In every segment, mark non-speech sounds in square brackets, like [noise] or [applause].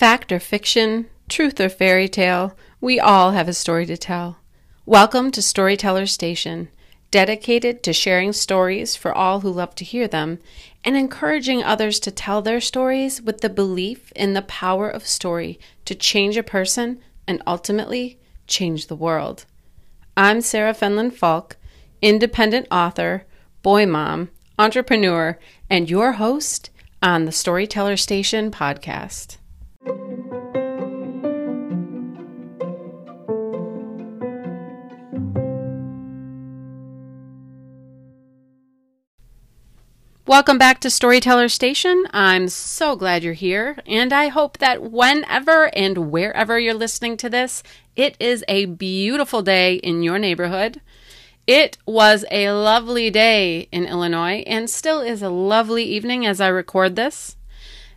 Fact or fiction, truth or fairy tale, we all have a story to tell. Welcome to Storyteller Station, dedicated to sharing stories for all who love to hear them and encouraging others to tell their stories with the belief in the power of story to change a person and ultimately change the world. I'm Sarah Fenlon Falk, independent author, boy mom, entrepreneur, and your host on the Storyteller Station podcast. Welcome back to Storyteller Station. I'm so glad you're here, and I hope that whenever and wherever you're listening to this, it is a beautiful day in your neighborhood. It was a lovely day in Illinois and still is a lovely evening as I record this.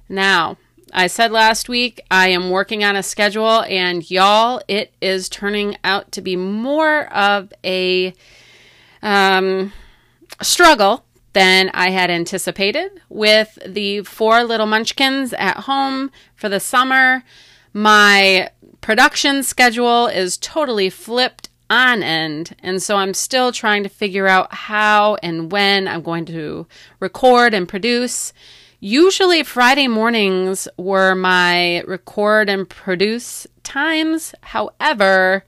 Now, I said last week I am working on a schedule, and y'all, it is turning out to be more of a um, struggle than I had anticipated. With the four little munchkins at home for the summer, my production schedule is totally flipped on end. And so I'm still trying to figure out how and when I'm going to record and produce. Usually, Friday mornings were my record and produce times. However,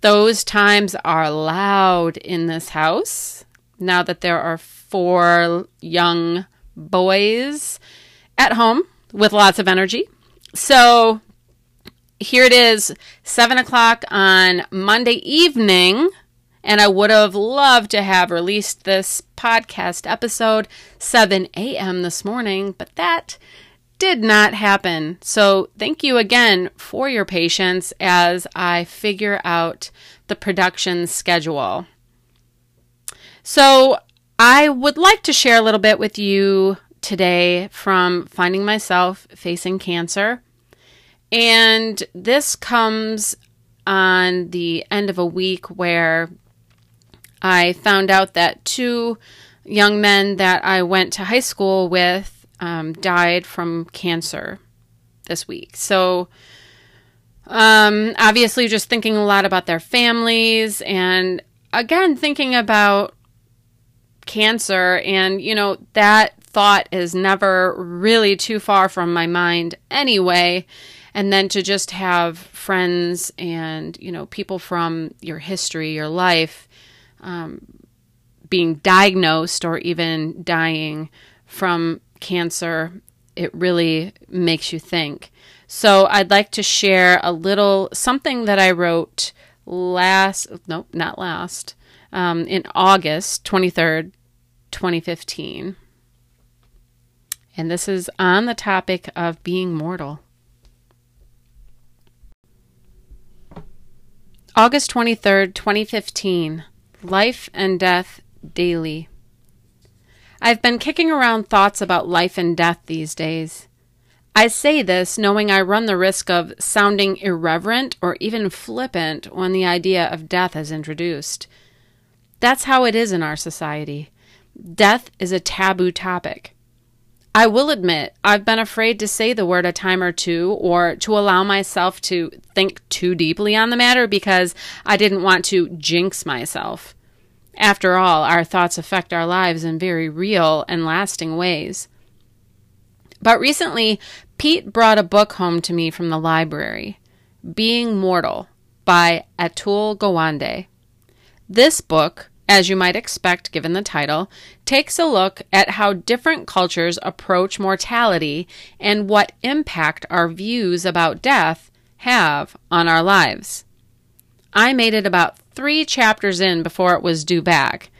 those times are loud in this house now that there are four young boys at home with lots of energy. So here it is, 7 o'clock on Monday evening. And I would have loved to have released this podcast episode 7 a.m. this morning, but that did not happen. So, thank you again for your patience as I figure out the production schedule. So, I would like to share a little bit with you today from finding myself facing cancer. And this comes on the end of a week where I found out that two young men that I went to high school with um, died from cancer this week. So, um, obviously, just thinking a lot about their families and again, thinking about cancer. And, you know, that thought is never really too far from my mind anyway. And then to just have friends and, you know, people from your history, your life, um, being diagnosed or even dying from cancer, it really makes you think. So I'd like to share a little something that I wrote last, nope, not last, um, in August 23rd, 2015. And this is on the topic of being mortal. August 23rd, 2015. Life and Death Daily. I've been kicking around thoughts about life and death these days. I say this knowing I run the risk of sounding irreverent or even flippant when the idea of death is introduced. That's how it is in our society. Death is a taboo topic. I will admit, I've been afraid to say the word a time or two or to allow myself to think too deeply on the matter because I didn't want to jinx myself. After all, our thoughts affect our lives in very real and lasting ways. But recently, Pete brought a book home to me from the library Being Mortal by Atul Gawande. This book, as you might expect given the title, takes a look at how different cultures approach mortality and what impact our views about death have on our lives. I made it about three chapters in before it was due back.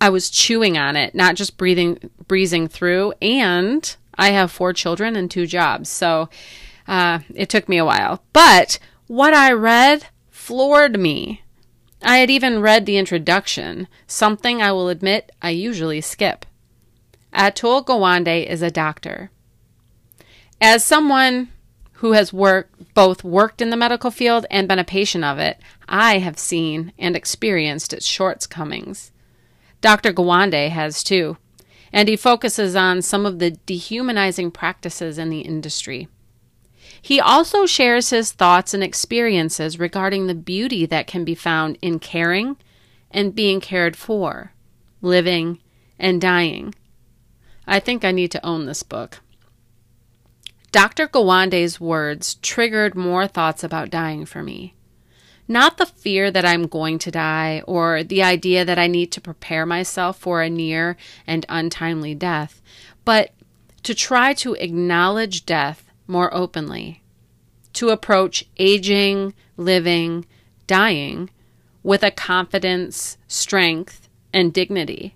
I was chewing on it, not just breathing, breezing through, and I have four children and two jobs, so uh, it took me a while. But what I read floored me. I had even read the introduction, something I will admit I usually skip. Atul Gawande is a doctor. As someone who has worked both worked in the medical field and been a patient of it, I have seen and experienced its shortcomings. Dr. Gawande has too, and he focuses on some of the dehumanizing practices in the industry. He also shares his thoughts and experiences regarding the beauty that can be found in caring and being cared for, living and dying. I think I need to own this book. Dr. Gawande's words triggered more thoughts about dying for me. Not the fear that I'm going to die or the idea that I need to prepare myself for a near and untimely death, but to try to acknowledge death more openly, to approach aging, living, dying with a confidence, strength, and dignity.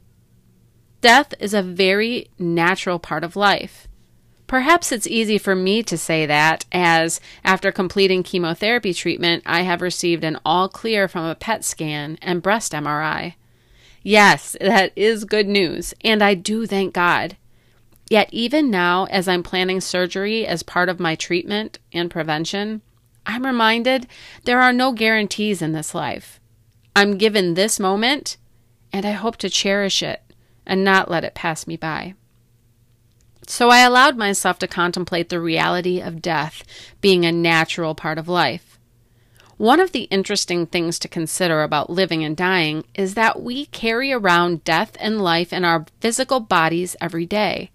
Death is a very natural part of life. Perhaps it's easy for me to say that, as after completing chemotherapy treatment, I have received an all clear from a PET scan and breast MRI. Yes, that is good news, and I do thank God. Yet, even now, as I'm planning surgery as part of my treatment and prevention, I'm reminded there are no guarantees in this life. I'm given this moment, and I hope to cherish it and not let it pass me by. So I allowed myself to contemplate the reality of death being a natural part of life. One of the interesting things to consider about living and dying is that we carry around death and life in our physical bodies every day.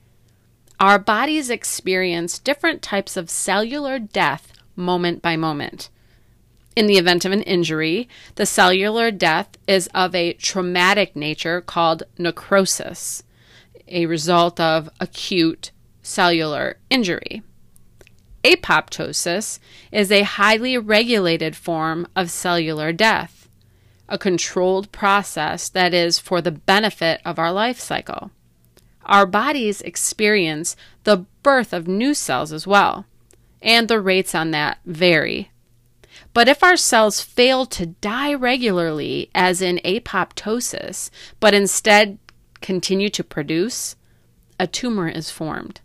Our bodies experience different types of cellular death moment by moment. In the event of an injury, the cellular death is of a traumatic nature called necrosis, a result of acute cellular injury. Apoptosis is a highly regulated form of cellular death, a controlled process that is for the benefit of our life cycle. Our bodies experience the birth of new cells as well, and the rates on that vary but if our cells fail to die regularly, as in apoptosis, but instead continue to produce, a tumor is formed.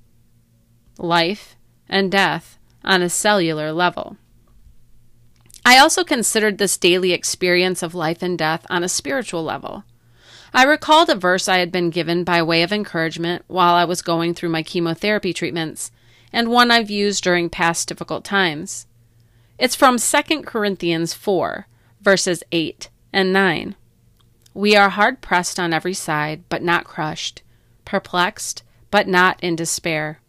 Life and death on a cellular level. I also considered this daily experience of life and death on a spiritual level. I recalled a verse I had been given by way of encouragement while I was going through my chemotherapy treatments, and one I've used during past difficult times. It's from 2 Corinthians 4, verses 8 and 9. We are hard pressed on every side, but not crushed, perplexed, but not in despair,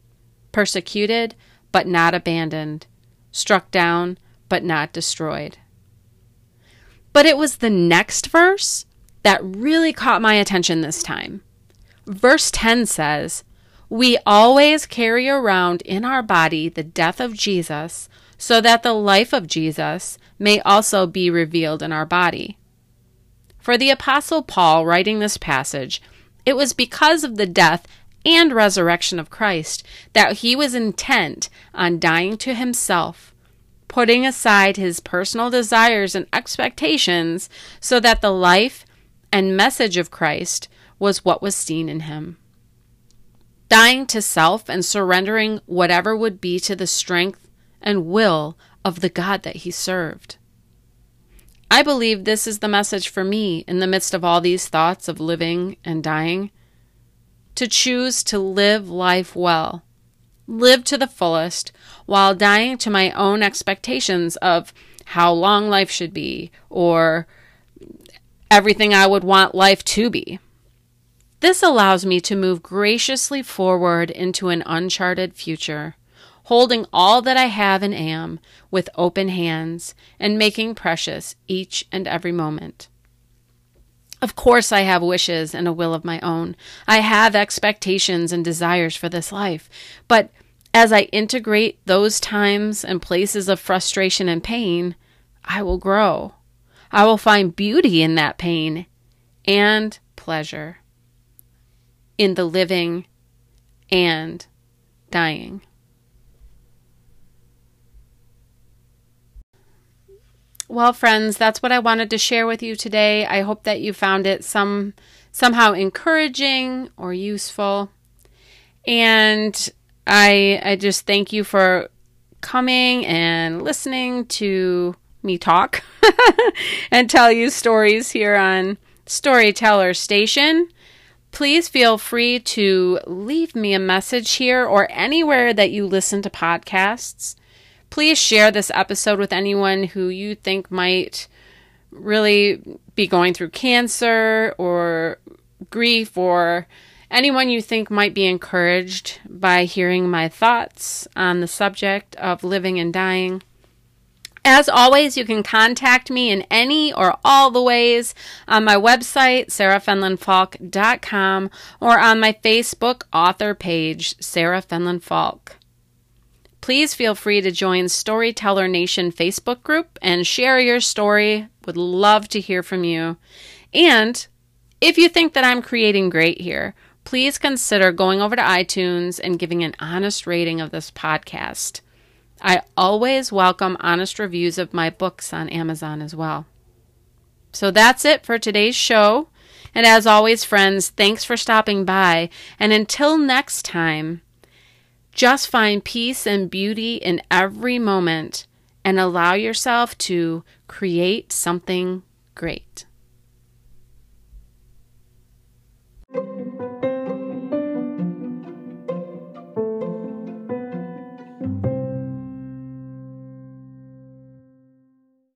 persecuted, but not abandoned, struck down, but not destroyed. But it was the next verse that really caught my attention this time. Verse 10 says, We always carry around in our body the death of Jesus so that the life of Jesus may also be revealed in our body. For the Apostle Paul, writing this passage, it was because of the death and resurrection of Christ that he was intent on dying to himself, putting aside his personal desires and expectations so that the life and message of Christ was what was seen in him. Dying to self and surrendering whatever would be to the strength and will of the God that he served. I believe this is the message for me in the midst of all these thoughts of living and dying to choose to live life well, live to the fullest, while dying to my own expectations of how long life should be or everything I would want life to be. This allows me to move graciously forward into an uncharted future holding all that I have and am with open hands and making precious each and every moment. Of course, I have wishes and a will of my own. I have expectations and desires for this life. But as I integrate those times and places of frustration and pain, I will grow. I will find beauty in that pain and pleasure in the living and dying. Well, friends, that's what I wanted to share with you today. I hope that you found it some somehow encouraging or useful. And I I just thank you for coming and listening to me talk [laughs] and tell you stories here on Storyteller Station. Please feel free to leave me a message here or anywhere that you listen to podcasts. Please share this episode with anyone who you think might really be going through cancer or grief or anyone you think might be encouraged by hearing my thoughts on the subject of living and dying. As always, you can contact me in any or all the ways on my website, sarahfenlonfalk.com, or on my Facebook author page, Sarah Fenlon Falk. Please feel free to join Storyteller Nation Facebook group and share your story. Would love to hear from you. And if you think that I'm creating great here, please consider going over to iTunes and giving an honest rating of this podcast. I always welcome honest reviews of my books on Amazon as well. So that's it for today's show. And as always, friends, thanks for stopping by. And until next time, just find peace and beauty in every moment and allow yourself to create something great.